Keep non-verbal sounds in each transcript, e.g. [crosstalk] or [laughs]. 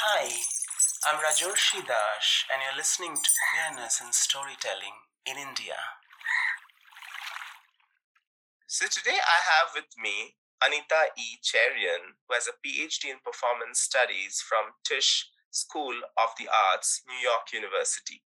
Hi, I'm Rajorshi Dash, and you're listening to Queerness and Storytelling in India. So today I have with me Anita E. Cherian, who has a PhD in Performance Studies from Tisch School of the Arts, New York University.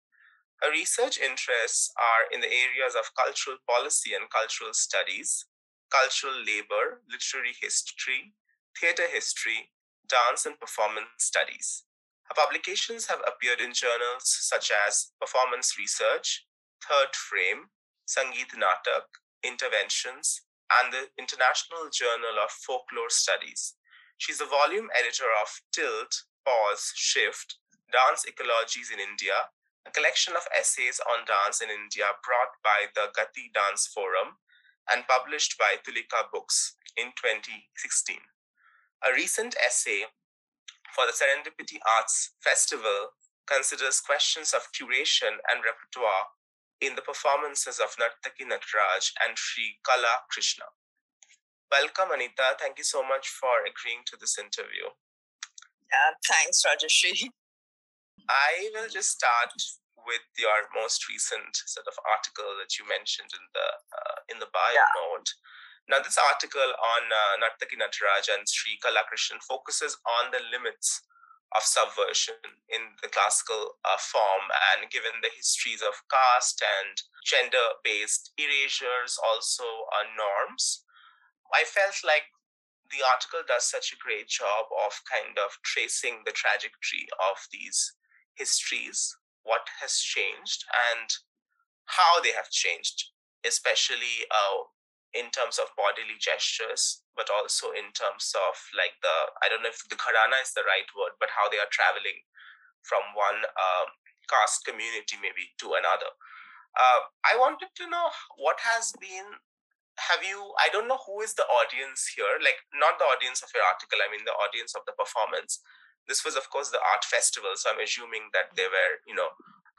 Her research interests are in the areas of cultural policy and cultural studies, cultural labor, literary history, theater history, dance, and performance studies. Her publications have appeared in journals such as Performance Research, Third Frame, Sangeet Natak, Interventions, and the International Journal of Folklore Studies. She's the volume editor of Tilt, Pause, Shift, Dance Ecologies in India, a collection of essays on dance in India brought by the Gati Dance Forum and published by Tulika Books in 2016. A recent essay for the Serendipity Arts Festival considers questions of curation and repertoire in the performances of Narthaki Nataraj and Sri Kalakrishna. Welcome, Anita. Thank you so much for agreeing to this interview. Yeah, thanks, Rajeshri. I will just start with your most recent sort of article that you mentioned in the uh, in the bio yeah. note. Now, this article on uh, Narthaki Nataraj and Sri Kalakrishnan focuses on the limits of subversion in the classical uh, form, and given the histories of caste and gender-based erasures, also uh, norms, I felt like the article does such a great job of kind of tracing the trajectory of these histories, what has changed, and how they have changed, especially uh, in terms of bodily gestures, but also in terms of like the, I don't know if the gharana is the right word, but how they are traveling from one uh, caste community maybe to another. Uh, I wanted to know what has been have you i don't know who is the audience here like not the audience of your article i mean the audience of the performance this was, of course, the art festival. So I'm assuming that they were, you know,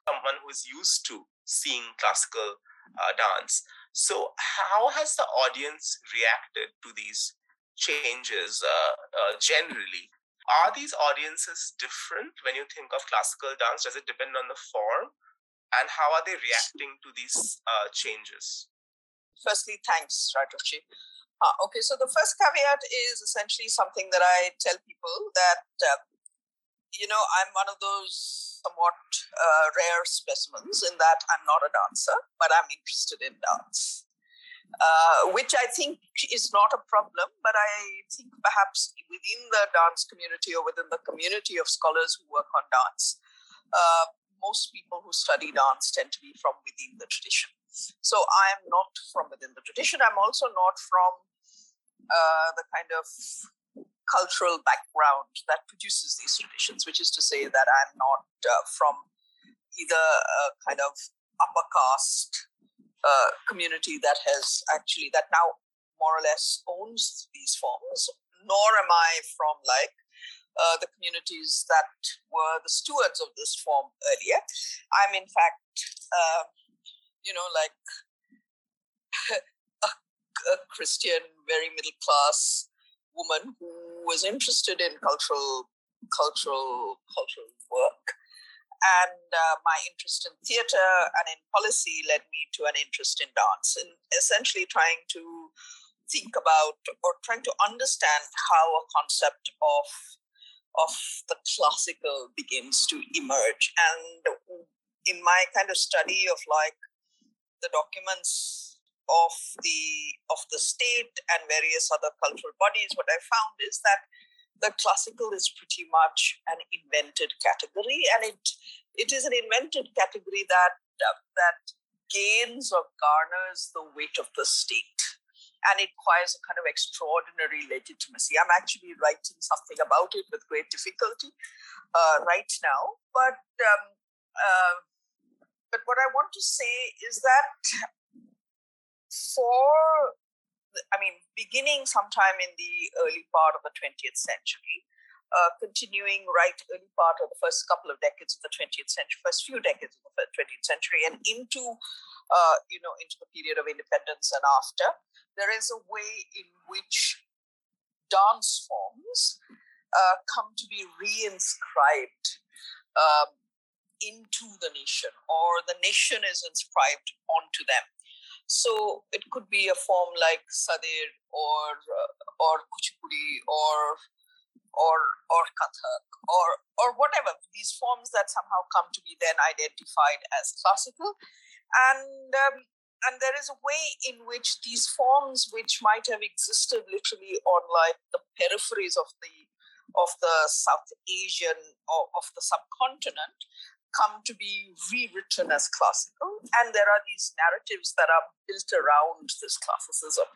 someone who's used to seeing classical uh, dance. So how has the audience reacted to these changes uh, uh, generally? Are these audiences different when you think of classical dance? Does it depend on the form? And how are they reacting to these uh, changes? Firstly, thanks, Rajoshi. Uh, okay, so the first caveat is essentially something that I tell people that uh, you know, I'm one of those somewhat uh, rare specimens in that I'm not a dancer, but I'm interested in dance. Uh, which I think is not a problem, but I think perhaps within the dance community or within the community of scholars who work on dance, uh, most people who study dance tend to be from within the tradition. So I am not from within the tradition. I'm also not from uh, the kind of cultural background that produces these traditions, which is to say that I'm not uh, from either a kind of upper caste uh, community that has actually, that now more or less owns these forms, nor am I from like uh, the communities that were the stewards of this form earlier. I'm in fact, uh, you know, like [laughs] a, a Christian, very middle class woman who was interested in cultural cultural cultural work. And uh, my interest in theater and in policy led me to an interest in dance and essentially trying to think about or trying to understand how a concept of of the classical begins to emerge. And in my kind of study of like the documents of the of the state and various other cultural bodies, what I found is that the classical is pretty much an invented category, and it it is an invented category that uh, that gains or garners the weight of the state, and it acquires a kind of extraordinary legitimacy. I'm actually writing something about it with great difficulty uh, right now, but. Um, uh, but what I want to say is that for, I mean, beginning sometime in the early part of the 20th century, uh, continuing right early part of the first couple of decades of the 20th century, first few decades of the 20th century, and into, uh, you know, into the period of independence and after, there is a way in which dance forms uh, come to be re-inscribed um, into the nation, or the nation is inscribed onto them. So it could be a form like Sadir or uh, or Kuchipudi or or or Kathak or or whatever. These forms that somehow come to be then identified as classical, and um, and there is a way in which these forms, which might have existed literally on like the peripheries of the of the South Asian or of the subcontinent, come to be rewritten as classical. And there are these narratives that are built around this classicism,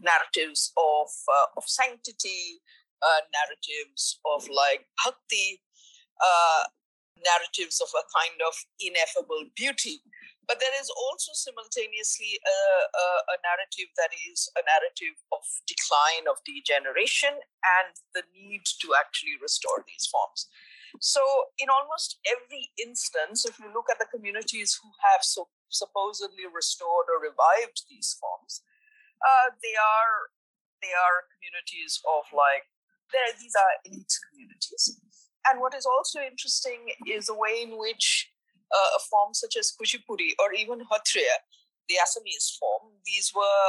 narratives of uh, of sanctity, uh, narratives of like bhakti, uh, narratives of a kind of ineffable beauty. But there is also simultaneously a, a, a, narrative that is a narrative of decline, of degeneration, and the need to actually restore these forms. So, in almost every instance, if you look at the communities who have so supposedly restored or revived these forms, uh, they are they are communities of like these are elite communities. And what is also interesting is the way in which uh, a form such as Kuchipudi or even Hatriya, the Assamese form, these were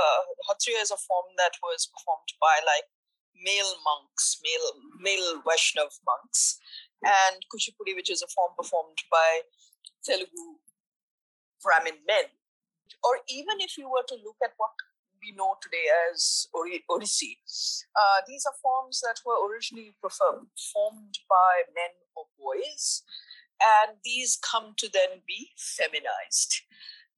Hatriya is a form that was performed by like male monks, male male Vaishnav monks, and Kuchipudi, which is a form performed by Telugu Brahmin men. Or even if you were to look at what we know today as Odissi, uh, these are forms that were originally performed, formed by men or boys and these come to then be feminized.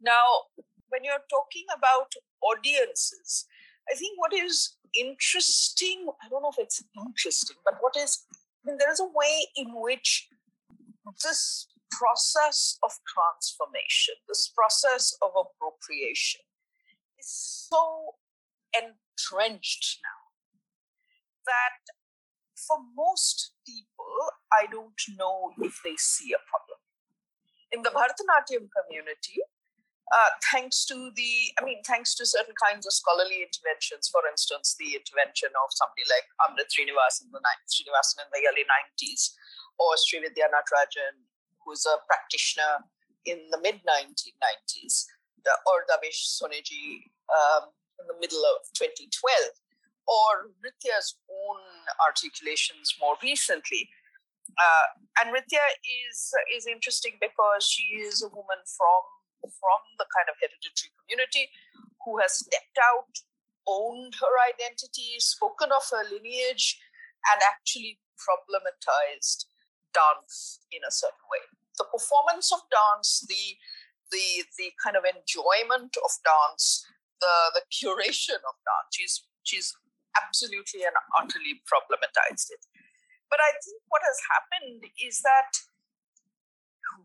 Now, when you're talking about audiences, I think what is interesting, I don't know if it's interesting, but what is, I mean, there is a way in which this process of transformation, this process of appropriation is so entrenched now that for most people, I don't know if they see a problem. In the Bharatanatyam community, uh, thanks to the, I mean, thanks to certain kinds of scholarly interventions, for instance, the intervention of somebody like Amrit Srinivasan in the, Srinivasan in the early 90s, or Srividya Natarajan, who's a practitioner in the mid 1990s, or Davesh Soneji um, in the middle of 2012 or Nrithya's own articulations more recently. Uh, and Nritya is is interesting because she is a woman from from the kind of hereditary community who has stepped out, owned her identity, spoken of her lineage, and actually problematized dance in a certain way. The performance of dance, the the the kind of enjoyment of dance, the the curation of dance. She's she's absolutely and utterly problematized it. But I think what has happened is that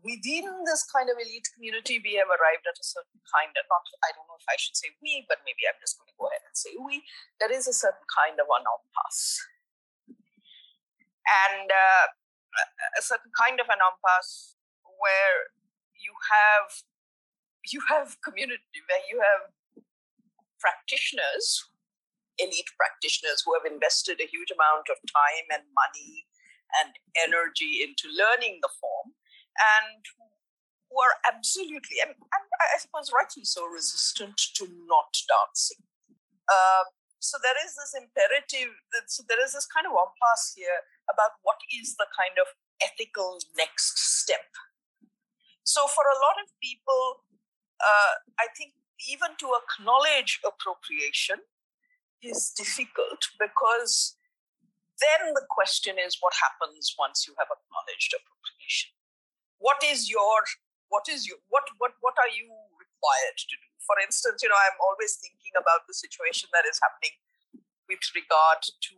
within this kind of elite community, we have arrived at a certain kind of, not, I don't know if I should say we, but maybe I'm just going to go ahead and say we, there is a certain kind of an impasse. And uh, a certain kind of an impasse where you have you have community where you have practitioners elite practitioners who have invested a huge amount of time and money and energy into learning the form and who are absolutely, and, and I suppose rightly so, resistant to not dancing. Um, so there is this imperative, that, so there is this kind of impasse here about what is the kind of ethical next step. So for a lot of people, uh, I think even to acknowledge appropriation is difficult because then the question is what happens once you have acknowledged appropriation what is your what is your what what what are you required to do? For instance you know i'm always thinking about the situation that is happening with regard to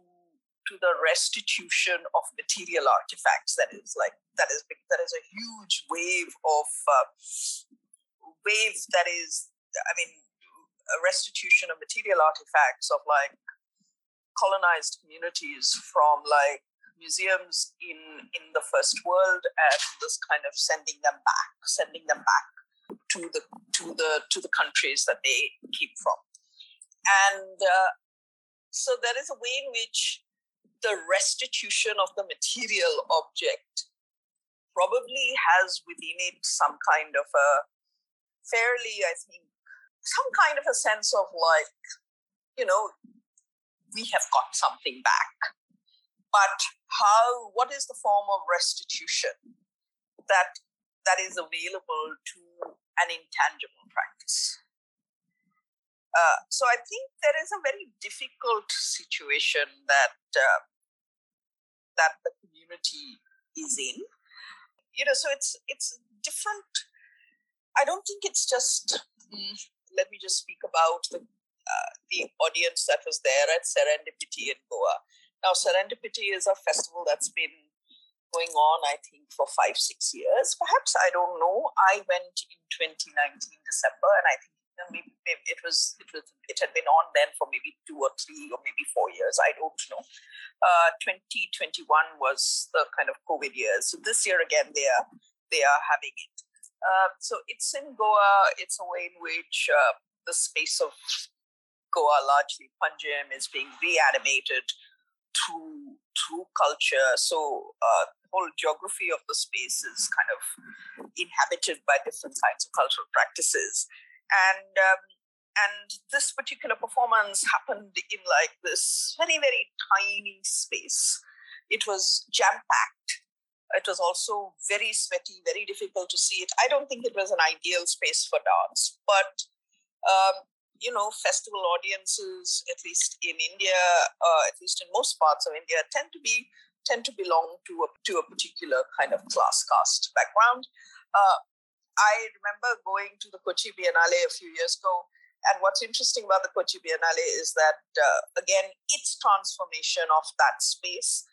to the restitution of material artifacts. That is like that is that is a huge wave of uh, wave that is i mean a restitution of material artifacts of like colonized communities from like museums in in the first world and this kind of sending them back sending them back to the to the to the countries that they keep from and uh, so there is a way in which the restitution of the material object probably has within it some kind of a fairly, I think, some kind of a sense of like, you know, we have got something back. But how, what is the form of restitution that that is available to an intangible practice? Uh, so I think there is a very difficult situation that uh, that the community is in. You know, so it's it's different. I don't think it's just. Mm, let me just speak about the uh, the audience that was there at Serendipity in Goa. Now, Serendipity is a festival that's been going on, I think, for five, six years. Perhaps I don't know. I went in 2019 December, and I think maybe, maybe it was it was it had been on then for maybe two or three or maybe four years. I don't know. Uh, 2021 was the kind of COVID years. So this year again they are they are having it. Uh, so it's in Goa. It's a way in which uh, the space of Goa, largely Panjim, is being reanimated through through culture. So uh, the whole geography of the space is kind of inhabited by different kinds of cultural practices. And um, and this particular performance happened in like this very very tiny space. It was jam packed it was also very sweaty very difficult to see it. I don't think it was an ideal space for dance but um, you know festival audiences at least in india uh, at least in most parts of india tend to be tend to belong to a to a particular kind of class caste background uh, I remember going to the Kochi Biennale a few years ago. And what's interesting about the Kochi Biennale is that, uh, again, its transformation of that space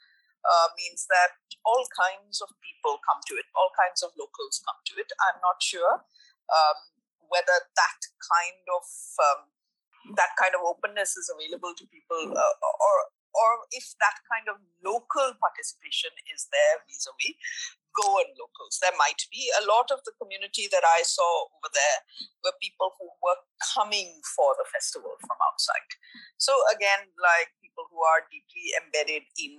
uh, means that all kinds of people come to it, all kinds of locals come to it. I'm not sure um, whether that kind of um, that kind of openness is available to people, uh, or or if that kind of local participation is there vis-a-vis Goan locals. There might be a lot of the community that I saw over there were people who were coming for the festival from outside. So again, like people who are deeply embedded in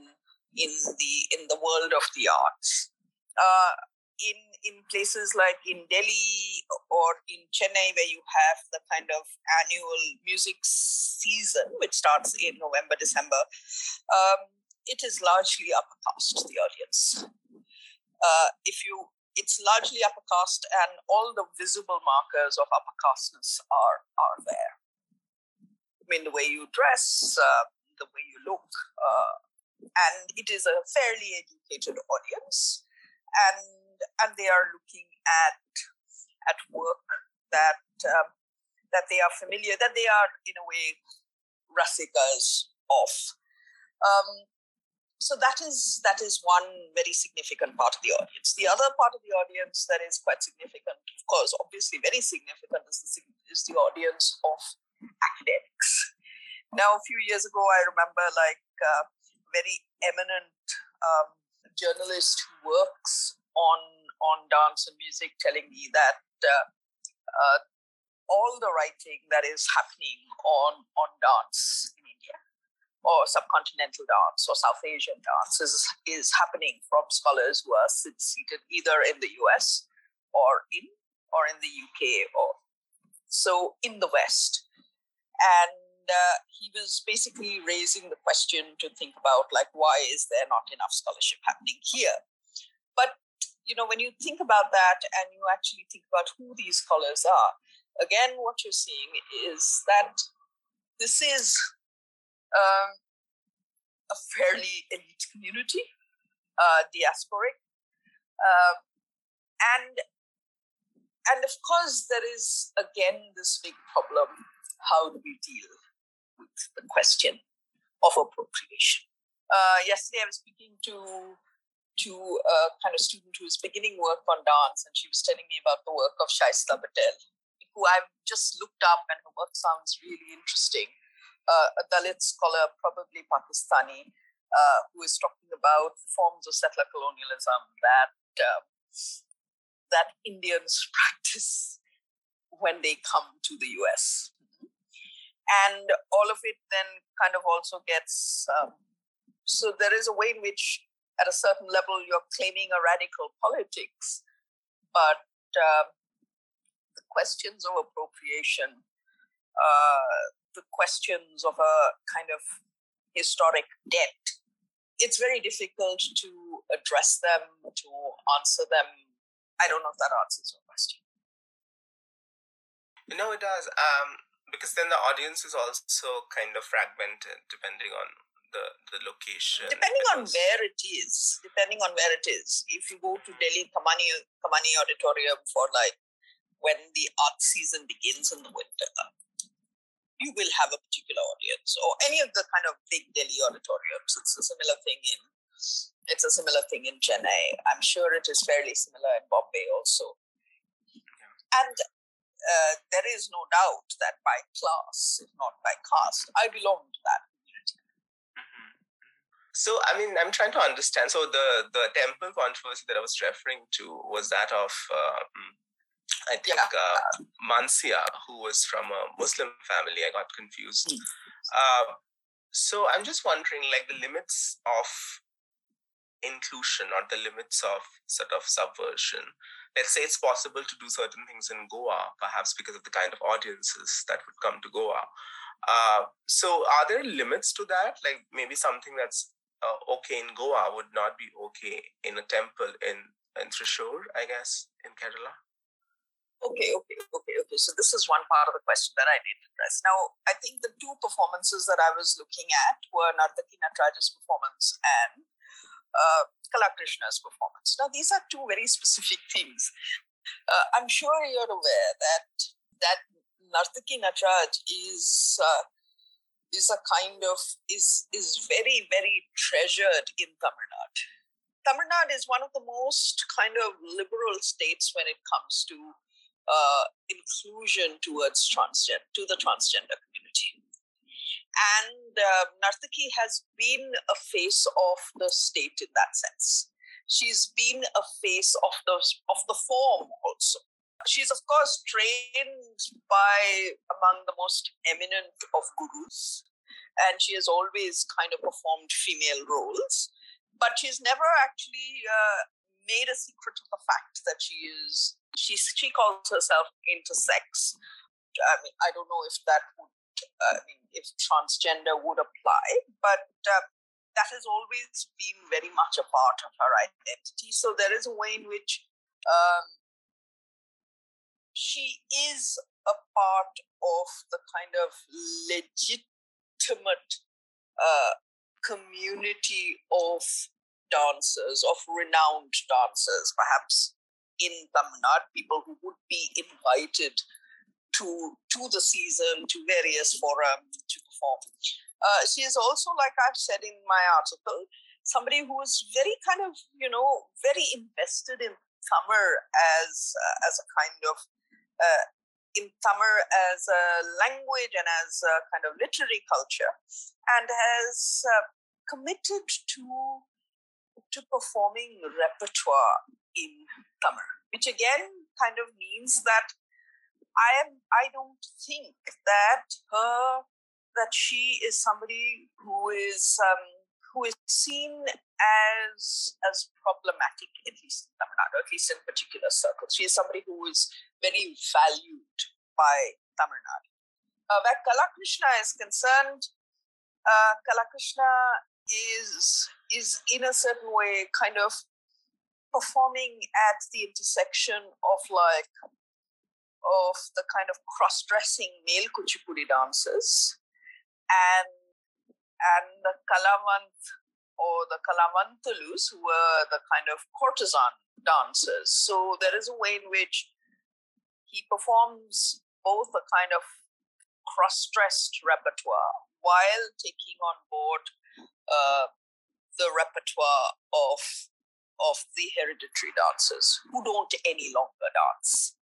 in the in the world of the arts. Uh, in in places like in Delhi or in Chennai, where you have the kind of annual music season, which starts in November, December, um, it is largely upper caste, the audience. Uh, if you it's largely upper caste and all the visible markers of upper casteness are are there. I mean the way you dress uh, the way you look uh, and it is a fairly educated audience. And and they are looking at at work that um, that they are familiar that they are in a way rasikas of um, so that is that is one very significant part of the audience. The other part of the audience that is quite significant, of course, obviously very significant, is the is the audience of academics. Now, a few years ago, I remember like a very eminent um, journalist who works on on dance and music telling me that uh, uh, all the writing that is happening on on dance in India or subcontinental dance or South Asian dance is, is happening from scholars who are seated either in the US or in or in the UK or so in the West. And uh, he was basically raising the question to think about like why is there not enough scholarship happening here? But you know when you think about that and you actually think about who these scholars are, again what you're seeing is that this is um, a fairly elite community, uh, diasporic, uh, and and of course there is again this big problem: how do we deal with the question of appropriation? Uh, yesterday, I was speaking to to a kind of student who is beginning work on dance, and she was telling me about the work of Shaista Patel, who I've just looked up, and her work sounds really interesting uh, a Dalit scholar, probably Pakistani, uh, who is talking about forms of settler colonialism that uh, that Indians [laughs] practice when they come to the U.S. And all of it then kind of also gets um, so there is a way in which, at a certain level, you're claiming a radical politics, but uh, the questions of appropriation, uh, the questions of a kind of historic debt, it's very difficult to address them, to answer them. I don't know if that answers your question. No, it does. Um, because then the audience is also kind of fragmented depending on the, the location. Depending on where it is. Depending on where it is. If you go to Delhi Kamani Kamani Auditorium for like when the art season begins in the winter, you will have a particular audience. Or any of the kind of big Delhi auditoriums. It's a similar thing in it's a similar thing in Chennai. I'm sure it is fairly similar in Bombay also. And uh, there is no doubt that by class, if not by caste, I belong to that. So, I mean, I'm trying to understand. So, the the temple controversy that I was referring to was that of, uh, I think, yeah. uh, Mansiya, who was from a Muslim family. I got confused. Mm. Uh, so, I'm just wondering, like, the limits of inclusion or the limits of sort of subversion let's say it's possible to do certain things in Goa, perhaps because of the kind of audiences that would come to Goa. Uh, so, are there limits to that? Like maybe something that's uh, okay in Goa would not be okay in a temple in in Thrissur, I guess, in Kerala. Okay, okay, okay, okay. So this is one part of the question that I did address. Now, I think the two performances that I was looking at were Narthaki Nataraja's performance and uh, Kalakrishna's performance. Now, these are two very specific [laughs] things. Uh, I'm sure you're aware that that Narthaki Nataraj is uh, is a kind of is is very very treasured in Tamil Nadu. Tamil Nadu is one of the most kind of liberal states when it comes to uh, inclusion towards transgender to the transgender community. And uh, Narthaki has been a face of the state in that sense. She's been a face of the, of the form also. She's, of course, trained by among the most eminent of gurus, and she has always kind of performed female roles, but she's never actually uh, made a secret of the fact that she is she she calls herself intersex. I mean, I don't know if that would uh, I mean, if transgender would apply, but uh, that has always been very much a part of her identity. So there is a way in which um, she is a part of the kind of legitimate uh, community of dancers, of renowned dancers, perhaps in Tamil Nadu, people who would be invited to to the season, to various forums to perform. Uh, she is also, like I've said in my article, somebody who is very kind of you know very invested in Tamil as uh, as a kind of uh, in Tamil as a language and as a kind of literary culture, and has uh, committed to to performing repertoire in Tamil, which again kind of means that I am I don't think that her that she is somebody who is um, who is seen as as problematic at least in Tamil Nadu, at least in particular circles. She is somebody who is very valued by Tamil Nadu. Uh, where Kalakrishna is concerned, uh, Kalakrishna is is in a certain way kind of performing at the intersection of like of the kind of cross-dressing male kuchipudi dancers and and the kalavant or the kalavantulus were the kind of courtesan dancers. So there is a way in which he performs both a kind of cross-dressed repertoire while taking on board uh, the repertoire of of the hereditary dancers who don't any longer dance.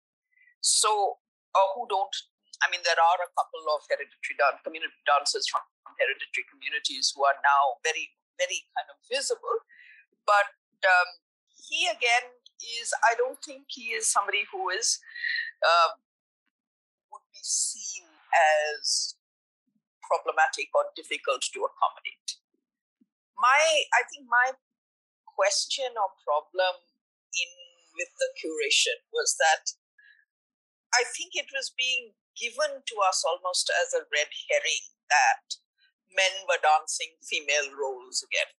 So, uh, who don't, I mean, there are a couple of hereditary dance, community dancers from hereditary communities who are now very, very kind of visible. But um, he again is, I don't think he is somebody who is, uh, would be seen as problematic or difficult to accommodate. my I think my question or problem in with the curation was that I think it was being given to us almost as a red herring that men were dancing female roles again.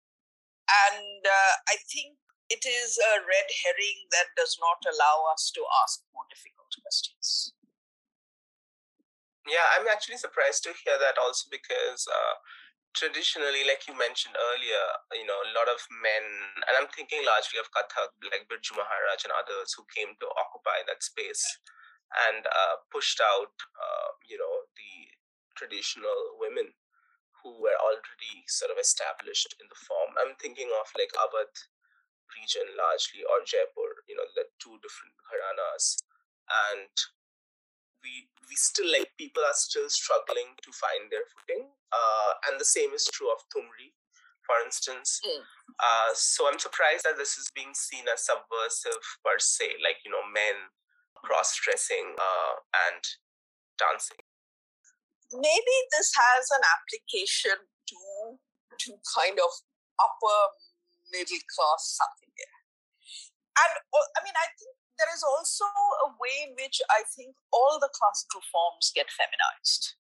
And uh, I think it is a red herring that does not allow us to ask more difficult questions. Yeah, I'm actually surprised to hear that also because uh, traditionally, like you mentioned earlier, you know, a lot of men, and I'm thinking largely of Kathak, like Birju Maharaj and others who came to occupy that space and uh, pushed out, uh, you know, the traditional women who were already sort of established in the form. I'm thinking of like Awadh region largely or Jaipur, you know, the two different gharanas. And we we still like people are still struggling to find their footing. Uh, and the same is true of Thumri, for instance. Mm. Uh, so I'm surprised that this is being seen as subversive per se, like you know, men cross-dressing uh, and dancing. Maybe this has an application to to kind of upper middle class something India. And uh, I mean, I think there is also a way in which I think all the classical forms get feminized.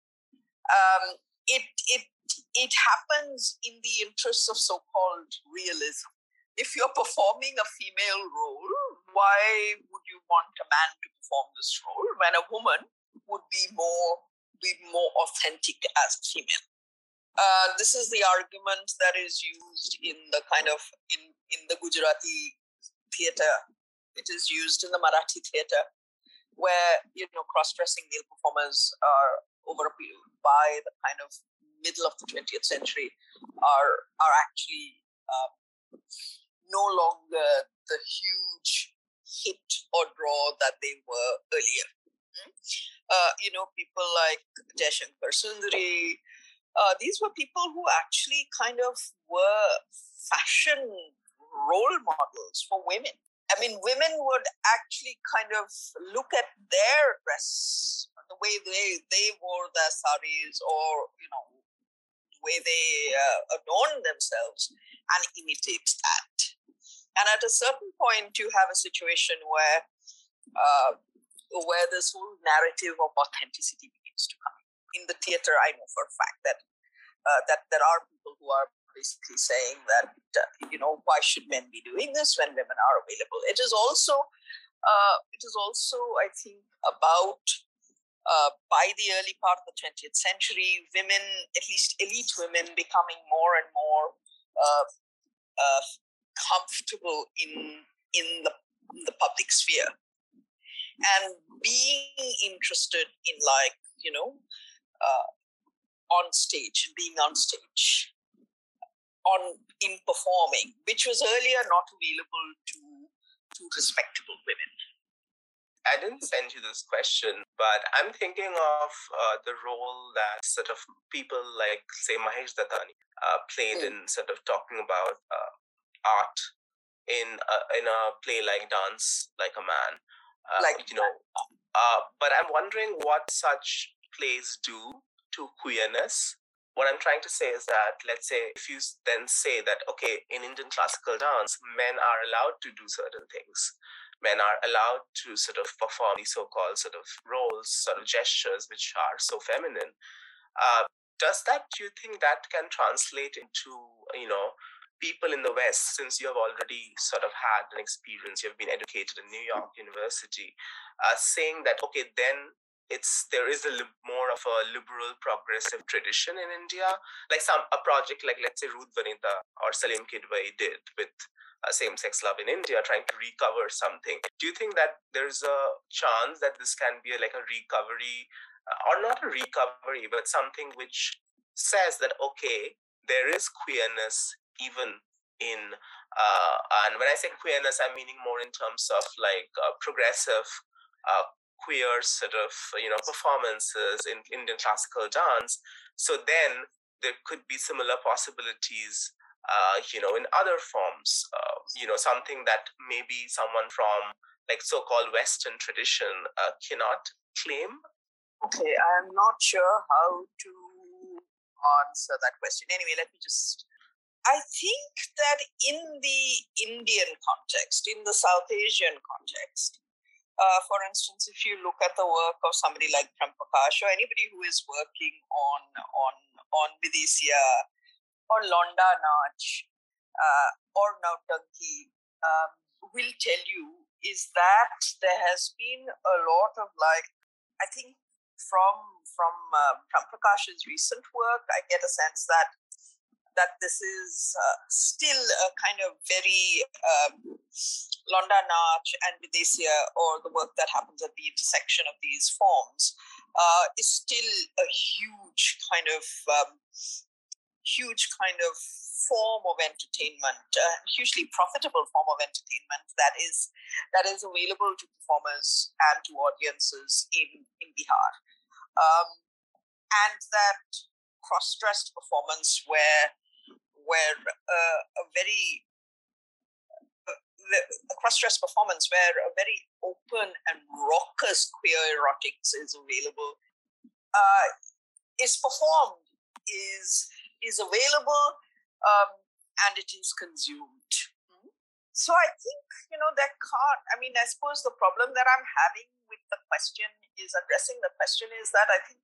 Um, it it it happens in the interests of so-called realism. If you're performing a female role, why would you want a man to perform this role when a woman would be more be more authentic as female? Uh, this is the argument that is used in the kind of in in the Gujarati theatre it is used in the Marathi theatre, where you know cross-dressing male performers are over by the kind of middle of the 20th century are are actually um, no longer the huge hit or draw that they were earlier. Hmm? Uh, you know, people like Jaishankar Sundari, uh, these were people who actually kind of were fashion role models for women. I mean, women would actually kind of look at their dress, the way they they wore their saris, or you know, the way they uh, adorn themselves, and imitate that. And at a certain point, you have a situation where uh, where this whole narrative of authenticity begins to come. In the theater, I know for a fact that uh, that there are people who are basically saying that uh, you know why should men be doing this when women are available it is also uh, it is also i think about uh, by the early part of the 20th century women at least elite women becoming more and more uh, uh, comfortable in in the, in the public sphere and being interested in like you know uh, on stage being on stage on in performing, which was earlier not available to to respectable women. I didn't send you this question, but I'm thinking of uh, the role that sort of people like, say, Mahesh Dattani uh, played mm. in sort of talking about uh, art in a, in a play like Dance Like a Man. Uh, like you know, uh, but I'm wondering what such plays do to queerness what I'm trying to say is that, let's say, if you then say that, okay, in Indian classical dance, men are allowed to do certain things, men are allowed to sort of perform these so called sort of roles, sort of gestures, which are so feminine. Uh, does that, do you think that can translate into, you know, people in the West, since you have already sort of had an experience, you've been educated in New York University, uh, saying that, okay, then it's there is a li- more of a liberal progressive tradition in India, like some a project like let's say Ruth Vanita or Saleem Kidwai did with uh, same-sex love in India, trying to recover something. Do you think that there's a chance that this can be a, like a recovery, uh, or not a recovery, but something which says that okay, there is queerness even in, uh, and when I say queerness, I'm meaning more in terms of like uh, progressive uh, queer sort of you know performances in Indian classical dance. So then there could be similar possibilities, uh, you know, in other forms. Uh, you know, something that maybe someone from like so-called Western tradition uh, cannot claim. Okay, I'm not sure how to answer that question. Anyway, let me just I think that in the Indian context, in the South Asian context, uh, for instance, if you look at the work of somebody like Prakash or anybody who is working on on on Vidisya or Londa Nach uh, or Nautanki, um, will tell you is that there has been a lot of like I think from from uh, recent work, I get a sense that that this is uh, still a kind of very um, Londa Nach and Videsya, or the work that happens at the intersection of these forms, uh, is still a huge kind of um, huge kind of form of entertainment, a hugely profitable form of entertainment that is that is available to performers and to audiences in in Bihar, um, and that cross-dressed performance where where uh, a very a cross-dress performance where a very open and raucous queer erotics is available uh, is performed is is available um, and it is consumed hmm? so i think you know that can't i mean i suppose the problem that i'm having with the question is addressing the question is that i think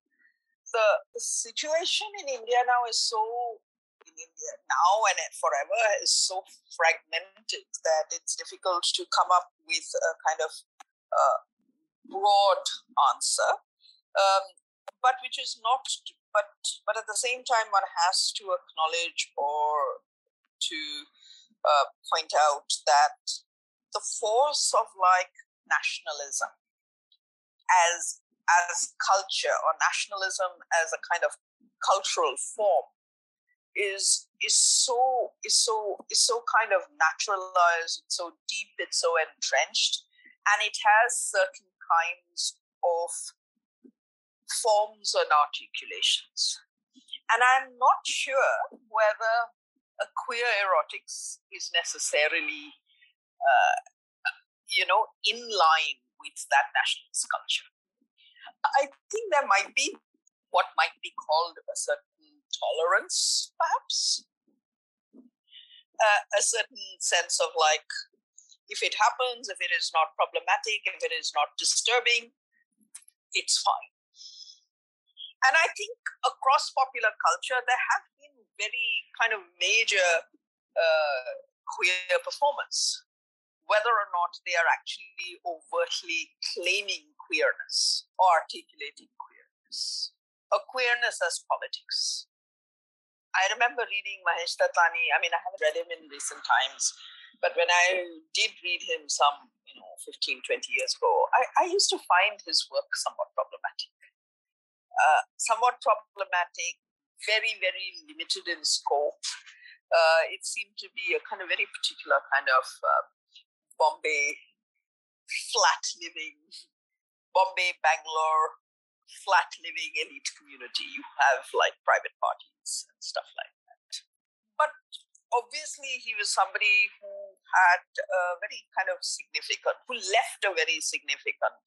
the, the situation in india now is so now and forever is so fragmented that it's difficult to come up with a kind of uh, broad answer, um, but which is not. But but at the same time, one has to acknowledge or to uh, point out that the force of like nationalism as as culture or nationalism as a kind of cultural form is is so is so is so kind of naturalized, so deep, it's so entrenched, and it has certain kinds of forms and articulations. And I'm not sure whether a queer erotics is necessarily, uh, you know, in line with that nationalist culture. I think there might be what might be called a certain tolerance, perhaps. Uh, a certain sense of like, if it happens, if it is not problematic, if it is not disturbing, it's fine. And I think across popular culture, there have been very kind of major uh, queer performance, whether or not they are actually overtly claiming queerness or articulating queerness, a queerness as politics. I remember reading Mahesh Dattani. I mean, I haven't read him in recent times, but when I did read him some, you know, 15, 20 years ago, I, I used to find his work somewhat problematic. Uh, somewhat problematic, very, very limited in scope. Uh, it seemed to be a kind of very particular kind of uh, Bombay flat living, Bombay, Bangalore flat living elite community. You have like private parties and stuff like that. But obviously, he was somebody who had a very kind of significant, who left a very significant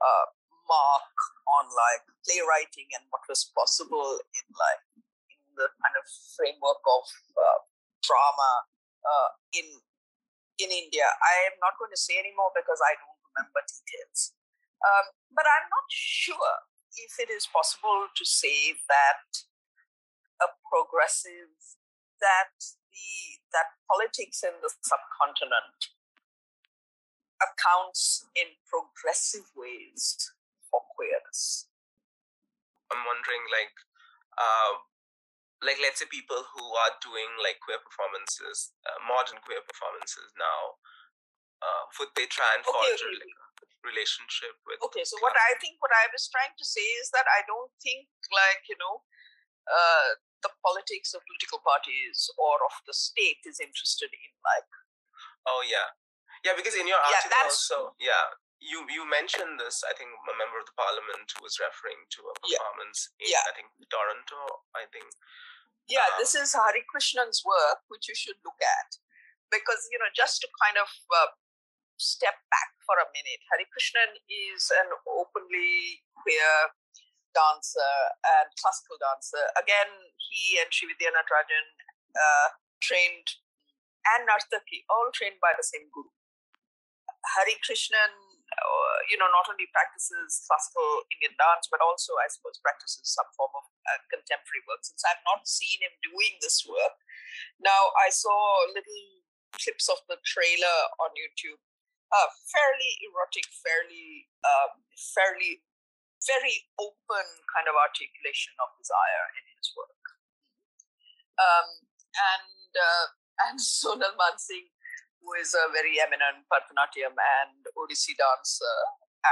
uh, mark on like playwriting and what was possible in like in the kind of framework of uh, drama uh, in in India. I am not going to say anymore because I don't remember details. Um, but I'm not sure if it is possible to say that a progressive, that the that politics in the subcontinent accounts in progressive ways for queerness. I'm wondering, like, uh, like let's say people who are doing like queer performances, uh, modern queer performances now, uh, would they try and okay, forge okay, okay relationship with okay so what i think what i was trying to say is that i don't think like you know uh, the politics of political parties or of the state is interested in like oh yeah yeah because in your article yeah, also yeah you you mentioned this i think a member of the parliament was referring to a performance yeah. in yeah. i think toronto i think yeah um, this is hari krishnan's work which you should look at because you know just to kind of uh, step back for a minute. Hari Krishnan is an openly queer dancer and classical dancer. Again, he and Srividya Natarajan uh, trained, and Narthaki, all trained by the same guru. Hari Krishnan, uh, you know, not only practices classical Indian dance, but also, I suppose, practices some form of uh, contemporary work. Since I've not seen him doing this work, now I saw little clips of the trailer on YouTube. Uh, fairly erotic, fairly, um, fairly, very open kind of articulation of desire in his work. Um, and uh, [laughs] and Sonal Mansingh, who is a very eminent Bharatanatyam and Odissi dancer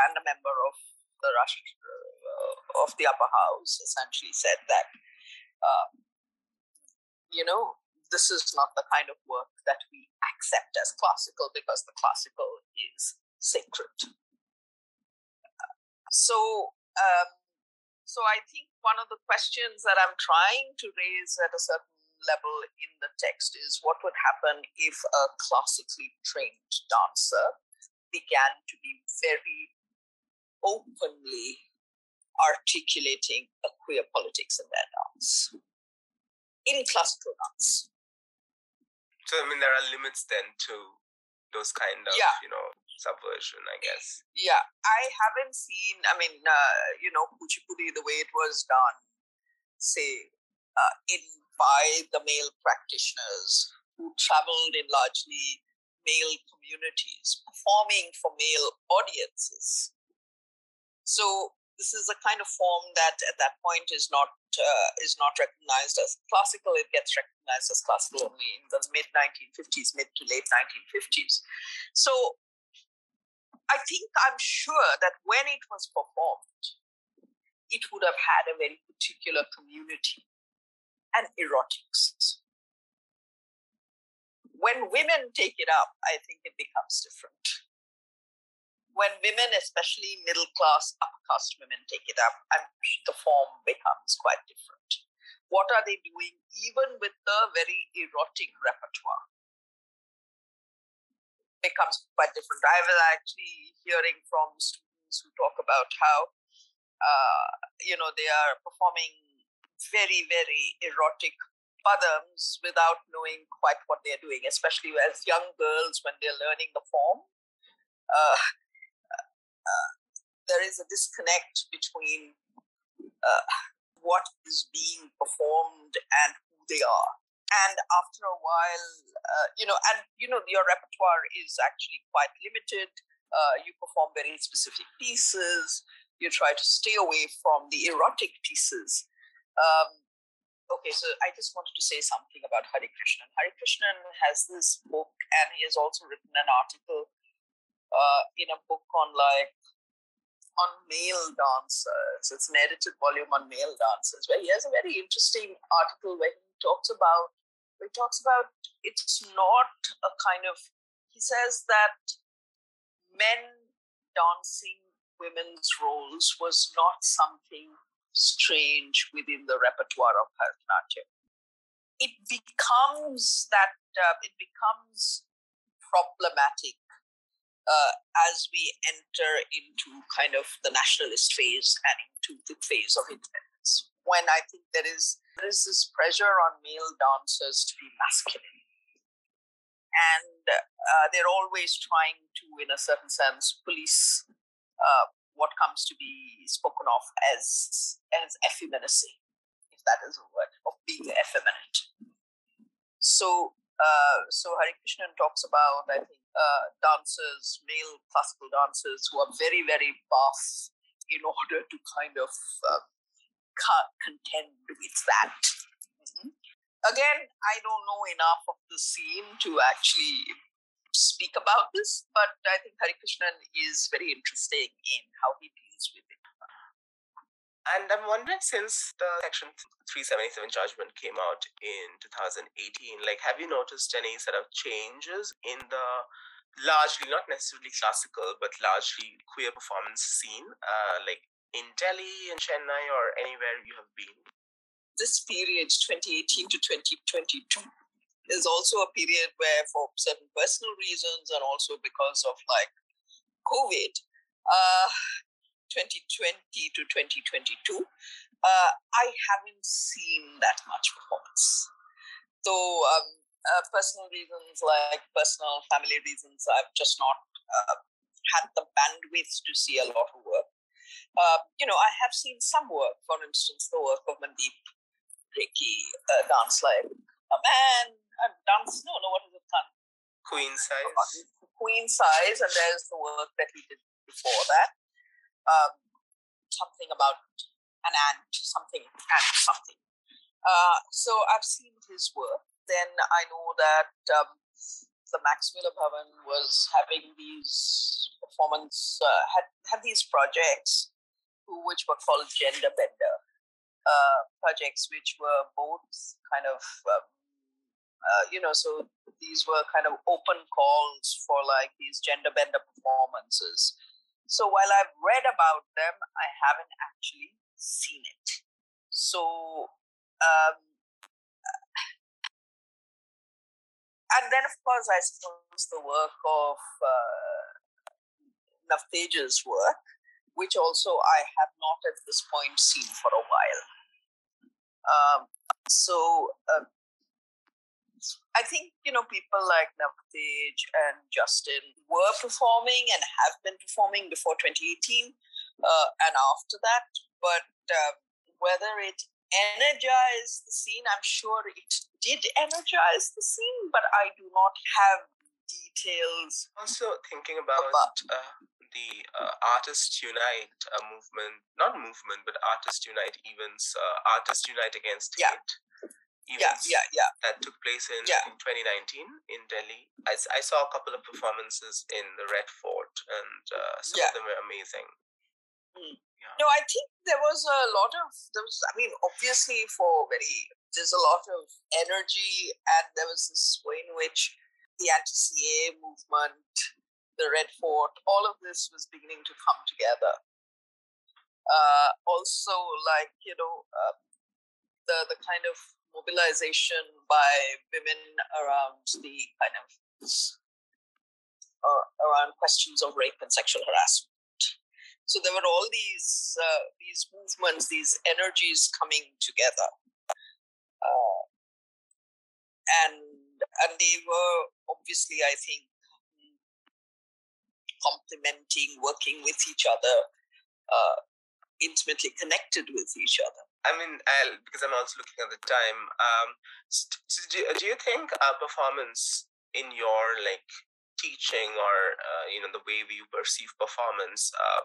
and a member of the Rashtra, uh, of the upper house, essentially said that, um, you know, this is not the kind of work that we accept as classical because the classical is sacred. So, um, so I think one of the questions that I'm trying to raise at a certain level in the text is what would happen if a classically trained dancer began to be very openly articulating a queer politics in their dance, in classical dance. So, I mean, there are limits then to those kind of, yeah. you know, subversion, I guess. Yeah, I haven't seen, I mean, uh, you know, Kuchipudi, the way it was done, say, uh, in by the male practitioners who traveled in largely male communities, performing for male audiences. So this is a kind of form that at that point is not uh, is not recognized as classical. It gets recognized as classical only in the mid 1950s, mid to late 1950s. So I think I'm sure that when it was performed, it would have had a very particular community and erotics. When women take it up, I think it becomes different. When women, especially middle class, upper caste women, take it up, and the form becomes quite different. What are they doing, even with the very erotic repertoire? Becomes quite different. I was actually hearing from students who talk about how, uh, you know, they are performing very, very erotic padams without knowing quite what they're doing, especially as young girls when they're learning the form. Uh, there is a disconnect between uh, what is being performed and who they are. And after a while, uh, you know, and you know, your repertoire is actually quite limited. Uh, you perform very specific pieces. You try to stay away from the erotic pieces um, okay, so I just wanted to say something about Hari Krishnan. Hari Krishnan has this book, and he has also written an article uh, in a book on like on male dancers. It's an edited volume on male dancers, where he has a very interesting article where he talks about he talks about it's not a kind of he says that men dancing women's roles was not something strange within the repertoire of Bharatanatyam. It becomes that uh, it becomes problematic uh, as we enter into kind of the nationalist phase and into the phase of independence. When I think there is there is this pressure on male dancers to be masculine, and uh, they're always trying to, in a certain sense, police uh, what comes to be spoken of as as effeminacy, if that is a word, of being effeminate. So uh, so Hari Krishnan talks about I think uh, dancers, male classical dancers who are very very buff in order to kind of uh, contend with that. Mm-hmm. Again, I don't know enough of the scene to actually speak about this, but I think Hari Krishnan is very interesting in how he deals with it. And I'm wondering, since the Section 377 judgment came out in 2018, like, have you noticed any sort of changes in the largely, not necessarily classical, but largely queer performance scene, uh, like in Delhi, in Chennai, or anywhere you have been? This period, 2018 to 2022, is also a period where, for certain personal reasons and also because of like COVID, uh, 2020 to 2022, uh, I haven't seen that much performance. Though, um, uh, personal reasons, like personal family reasons, I've just not uh, had the bandwidth to see a lot of work. Uh, you know, I have seen some work, for instance, the work of Mandeep Raikhy, uh, dance like a man, uh, dance, no, no, what is it? Queen size. Queen size, and there's the work that he did before that. Um, something about an ant, something, and something. Uh, so I've seen his work. Then I know that um, the Max Muller Bhavan was having these performance, uh, had, had these projects which were called Gender Bender uh, projects, which were both kind of, um, uh, you know, so these were kind of open calls for like these gender bender performances. So while I've read about them, I haven't actually seen it. So, um, and then of course, I suppose the work of uh, work, which also I have not at this point seen for a while. Um, so uh, I think you know people like Navtej and Justin were performing and have been performing before 2018 uh, and after that, but uh, whether it energized the scene, I'm sure it did energize the scene, but I do not have details. Also, thinking about, about uh, the uh, Artist Unite uh, movement, not movement, but Artist Unite events, uh, Artist Unite Against yeah. Hate events yeah, yeah, yeah. that took place in, yeah. in 2019 in Delhi. I, I saw a couple of performances in the Red Fort, and uh, some yeah. of them were amazing. Mm. Yeah. No, I think there was a lot of there was. I mean, obviously, for very there's a lot of energy, and there was this way in which the anti-CA movement, the Red Fort, all of this was beginning to come together. Uh, also, like you know, uh, the the kind of mobilization by women around the kind of uh, around questions of rape and sexual harassment. So there were all these uh, these movements, these energies coming together, uh, and and they were obviously, I think, complementing, working with each other, uh, intimately connected with each other. I mean, I'll, because I'm also looking at the time. Um, do, do you think performance in your like teaching or uh, you know the way we perceive performance, uh,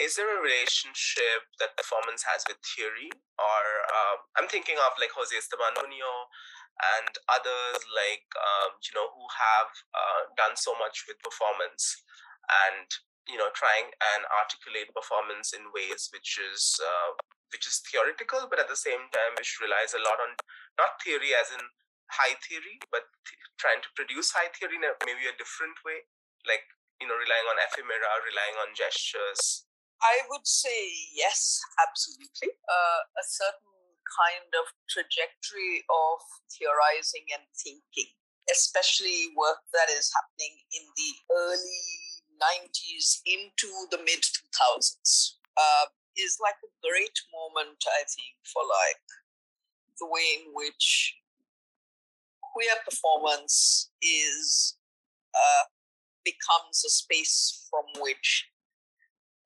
is there a relationship that performance has with theory? Or uh, I'm thinking of like Jose Esteban Munoz and others like um, you know who have uh, done so much with performance and you know trying and articulate performance in ways which is uh, which is theoretical, but at the same time, which relies a lot on not theory as in high theory, but th- trying to produce high theory in a, maybe a different way, like you know, relying on ephemera, relying on gestures. I would say yes, absolutely. Uh, a certain kind of trajectory of theorizing and thinking, especially work that is happening in the early 90s into the mid 2000s. Uh, is like a great moment, I think, for like the way in which queer performance is uh, becomes a space from which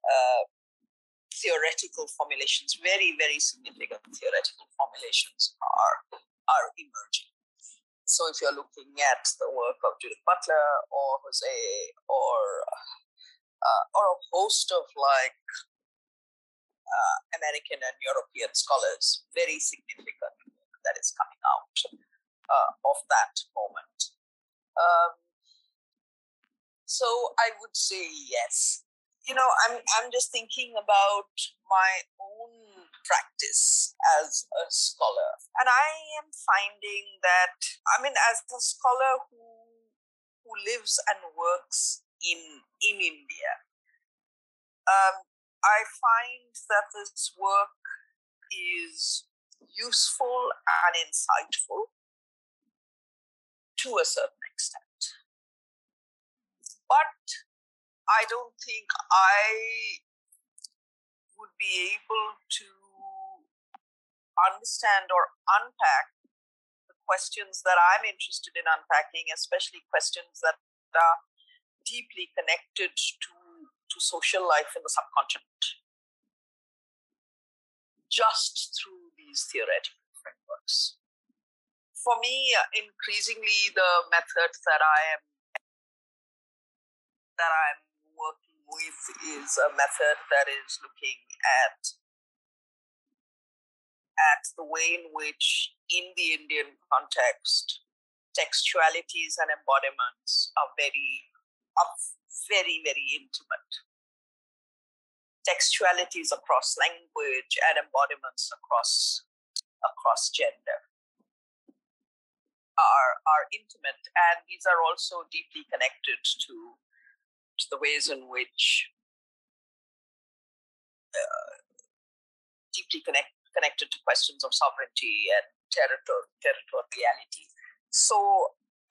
uh, theoretical formulations, very very significant theoretical formulations, are are emerging. So if you're looking at the work of Judith Butler or Jose or uh, or a host of like uh, American and European scholars, very significant that is coming out uh, of that moment. Um, so I would say yes. You know, I'm I'm just thinking about my own practice as a scholar, and I am finding that I mean, as a scholar who who lives and works in in India, um, I find that this work is useful and insightful to a certain extent. But I don't think I would be able to understand or unpack the questions that I'm interested in unpacking, especially questions that are deeply connected to, to social life in the subcontinent, just through these theoretical frameworks. For me, uh, increasingly, the method that I am that I'm working with is a method that is looking at at the way in which, in the Indian context, textualities and embodiments are very are very, very intimate. Textualities across language and embodiments across across gender are are intimate and these are also deeply connected to, to the ways in which uh, deeply connect, connected to questions of sovereignty and territor- territoriality. So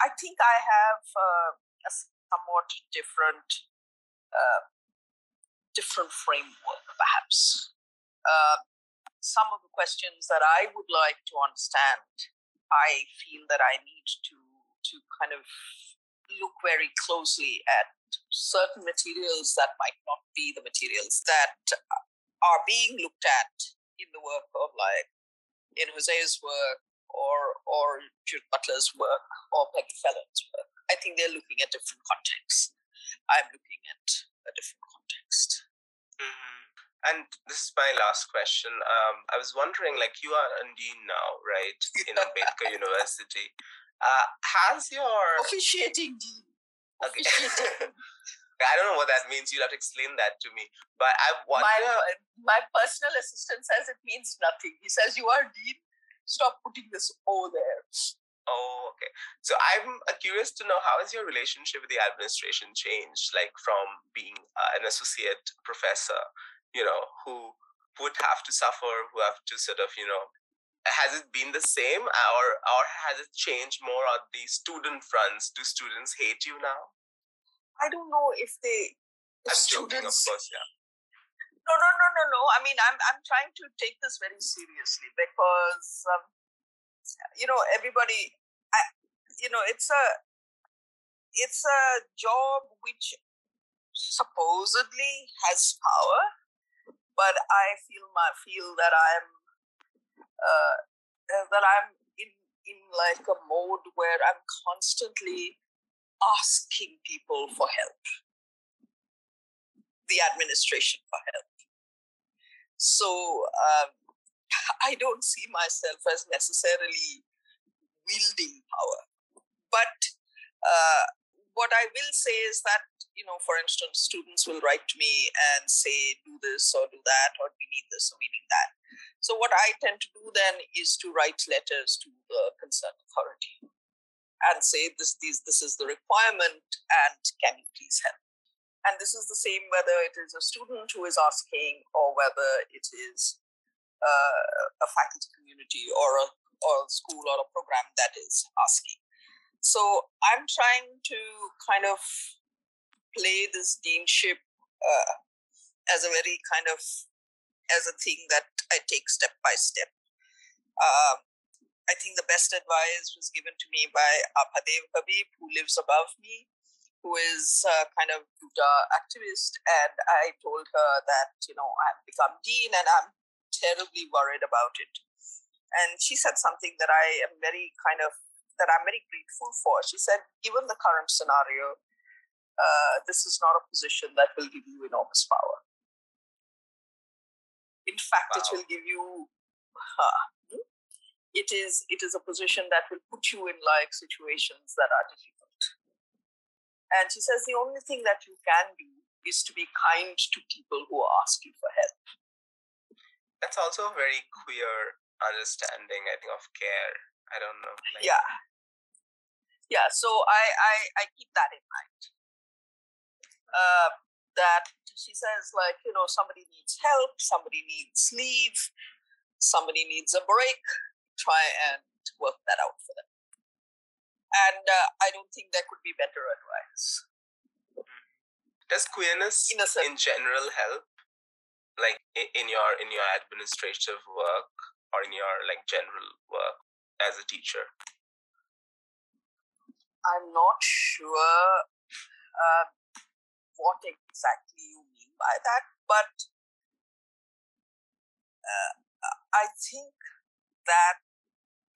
I think I have uh, a somewhat different uh, different framework, perhaps. Uh, some of the questions that I would like to understand, I feel that I need to to kind of look very closely at certain materials that might not be the materials that are being looked at in the work of like in Jose's work or or Judith Butler's work or Peggy Phelan's work. I think they're looking at different contexts. I'm looking at a different context. Mm-hmm. And this is my last question. Um, I was wondering, like, you are a dean now, right, in Ambedkar [laughs] University. Uh, has your officiating dean? Okay. [laughs] I don't know what that means. You'll have to explain that to me. But I wonder. My, my personal assistant says it means nothing. He says you are dean. Stop putting this O there. Oh, okay. So I'm uh, curious to know how has your relationship with the administration changed, like from being uh, an associate professor, you know, who would have to suffer, who have to sort of, you know, has it been the same, or or has it changed more on the student fronts? Do students hate you now? I don't know if they. The I'm students... joking, of course, yeah. No, no, no, no, no. I mean, I'm I'm trying to take this very seriously because. Um, you know everybody I, you know it's a it's a job which supposedly has power but i feel my feel that i'm uh, that i'm in in like a mode where i'm constantly asking people for help the administration for help so um, [laughs] I don't see myself as necessarily wielding power. But uh, what I will say is that, you know, for instance, students will write to me and say, do this or do that, or we need this or we need that. So, what I tend to do then is to write letters to the concerned authority and say, this, this, this is the requirement, and can you please help? And this is the same whether it is a student who is asking or whether it is uh, a faculty community or a, or a school or a program that is asking. So I'm trying to kind of play this deanship uh, as a very kind of as a thing that I take step by step. Uh, I think the best advice was given to me by Apadev Habib, who lives above me, who is a kind of Buddha activist. And I told her that, you know, I've become dean and I'm terribly worried about it. And she said something that I am very kind of, that I'm very grateful for. She said, given the current scenario, uh, this is not a position that will give you enormous power. In fact, wow. it will give you, uh, it is it is a position that will put you in like situations that are difficult. And she says the only thing that you can do is to be kind to people who ask you for help that's also a very queer understanding, I think, of care. I don't know. Like... Yeah. Yeah, so I, I, I keep that in mind. Uh, that she says, like, you know, somebody needs help, somebody needs leave, somebody needs a break, try and work that out for them. And uh, I don't think there could be better advice. Does queerness in, in general help? like in your in your administrative work or in your like general work as a teacher I'm not sure uh, what exactly you mean by that, but uh, I think that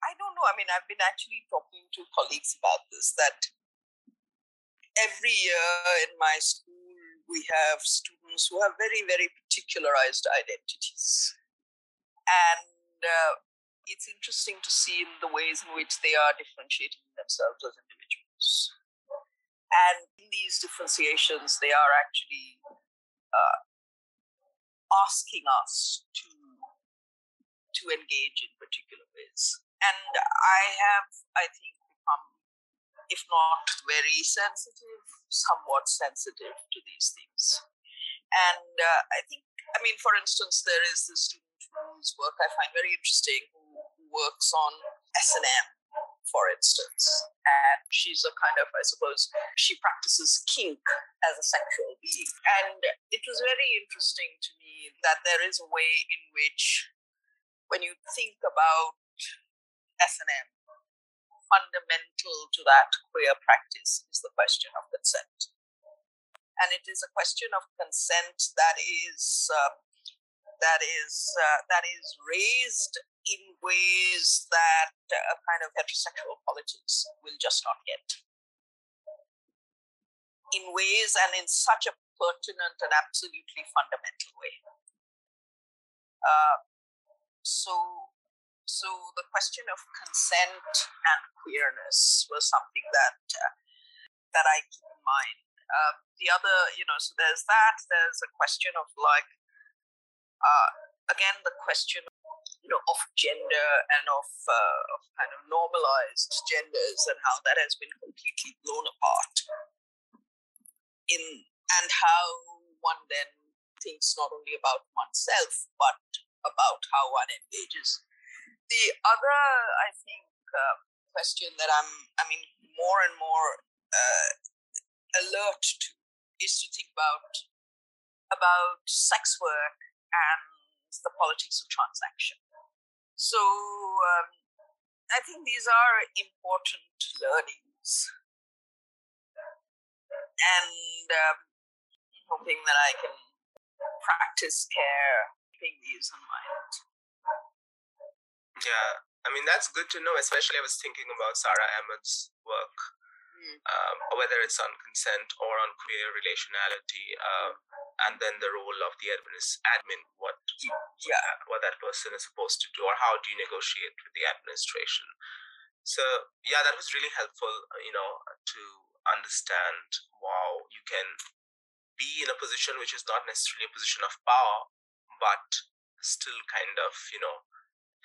I don't know. I mean, I've been actually talking to colleagues about this that every year in my school we have students who have very, very particularized identities. And uh, it's interesting to see in the ways in which they are differentiating themselves as individuals. And in these differentiations, they are actually uh, asking us to to engage in particular ways. And I have, I think, become, if not very sensitive, somewhat sensitive to these things. And uh, I think, I mean, for instance, there is this student whose work I find very interesting who, works on S&M, for instance. And she's a kind of, I suppose, she practices kink as a sexual being. And it was very interesting to me that there is a way in which when you think about S&M, fundamental to that queer practice is the question of consent. And it is a question of consent that is uh, that is uh, that is raised in ways that a kind of heterosexual politics will just not get. In ways and in such a pertinent and absolutely fundamental way. Uh, so so the question of consent and queerness was something that uh, that I keep in mind. Uh, the other, you know, so there's that. There's a question of like, uh, again, the question, you know, of gender and of, uh, of kind of normalized genders and how that has been completely blown apart. In and how one then thinks not only about oneself but about how one engages. The other, I think, uh, question that I'm, I mean, more and more uh, alert to is to think about about sex work and the politics of transaction. So um, I think these are important learnings, and um, hoping that I can practice care keeping these in mind. Yeah, I mean, that's good to know, especially I was thinking about Sara Ahmed's work, mm. um, whether it's on consent or on queer relationality, uh, and then the role of the admin, what, yeah. what that person is supposed to do, or how do you negotiate with the administration. So, yeah, that was really helpful, uh, you know, to understand wow, you can be in a position which is not necessarily a position of power, but still kind of, you know,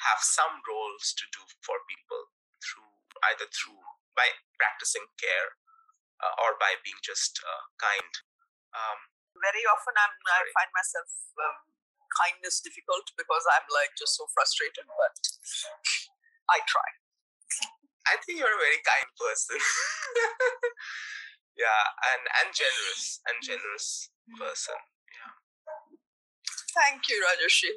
have some roles to do for people through either through by practicing care uh, or by being just uh, kind. Um, Very often, I'm, I find myself um, kindness difficult because I'm like just so frustrated, but I try. I think you're a very kind person. [laughs] yeah, and and generous and generous person. Yeah. Thank you, Rajashri.